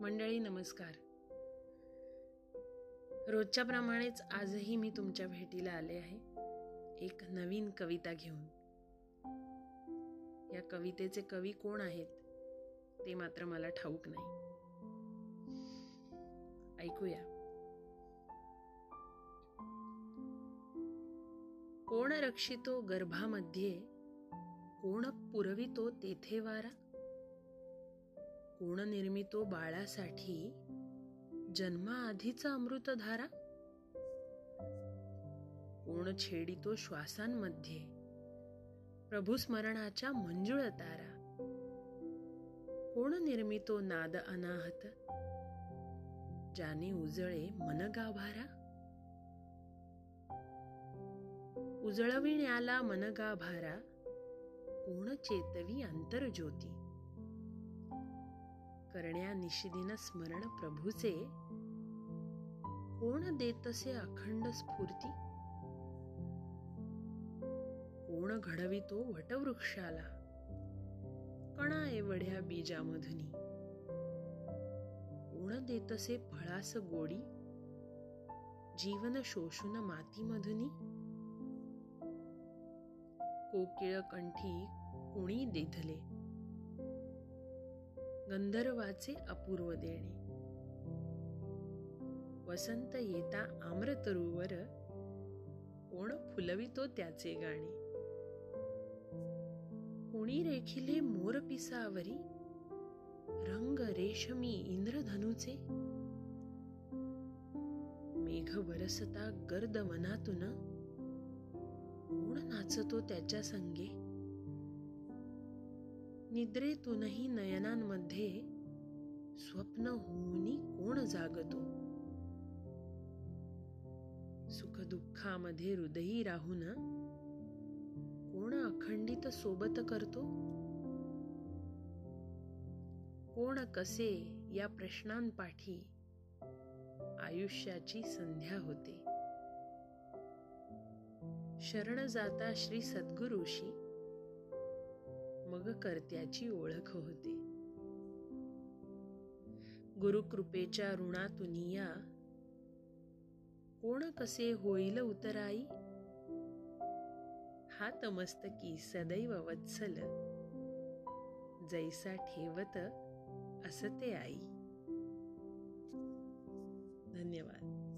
मंडळी नमस्कार. रोजच्या प्रमाणेच आजही मी तुमच्या भेटीला आले आहे. एक नवीन कविता घेऊन. या कवितेचे कवी कोण आहेत ते मात्र मला ठाऊक नाही. ऐकूया. कोण रक्षितो गर्भामध्ये कोण पुरवितो तेथे वारा? कोण निर्मितो बाळासाठी जन्माआधीचा अमृतधारा? कोण छेडितो श्वासांमध्ये प्रभुस्मरणाच्या मंजुळ तारा. कोण निर्मितो नाद अनाहत ज्याने उजळे मन गाभारा उजळविण्याला मन गाभारा कोण चेतवी अंतरज्योती. करण्या निशिदिन स्मरण प्रभूचे. कोण देतसे अखंड स्फूर्ती? कोण घडवितो वटवृक्षाला? कणा एवढ्या बीजामधुनी? कोण देतसे फळास गोडी? जीवन शोषून मातीमधुनी? कोकिळ कंठी कुणी देधले गंधर्वाचे अपूर्व देणे. वसंत येता आम्रतरुवर कोण फुलवितो त्याचे गाणे. कोणी रेखिले मोर पिसावरी रंग रेशमी इंद्रधनुचे. मेघ बरसता गर्द वनातून कोण नाचतो त्याच्या संगे. निद्रेतूनही नयनांमध्ये स्वप्न होऊनी कोण जागतो? सुखदुःखामध्ये हृदयी राहून कोण अखंडित सोबत करतो? कोण कसे या प्रश्नांपाठी आयुष्याची संध्या होते? शरण जाता श्री सद्गुरुशी मग कर्त्याची ओळख होते. गुरुकृपेच्या ऋणातून या. कोण कसे होईल उतराई? हा तमस्तकी सदैव वत्सल. जैसा ठेवत असते आई. धन्यवाद.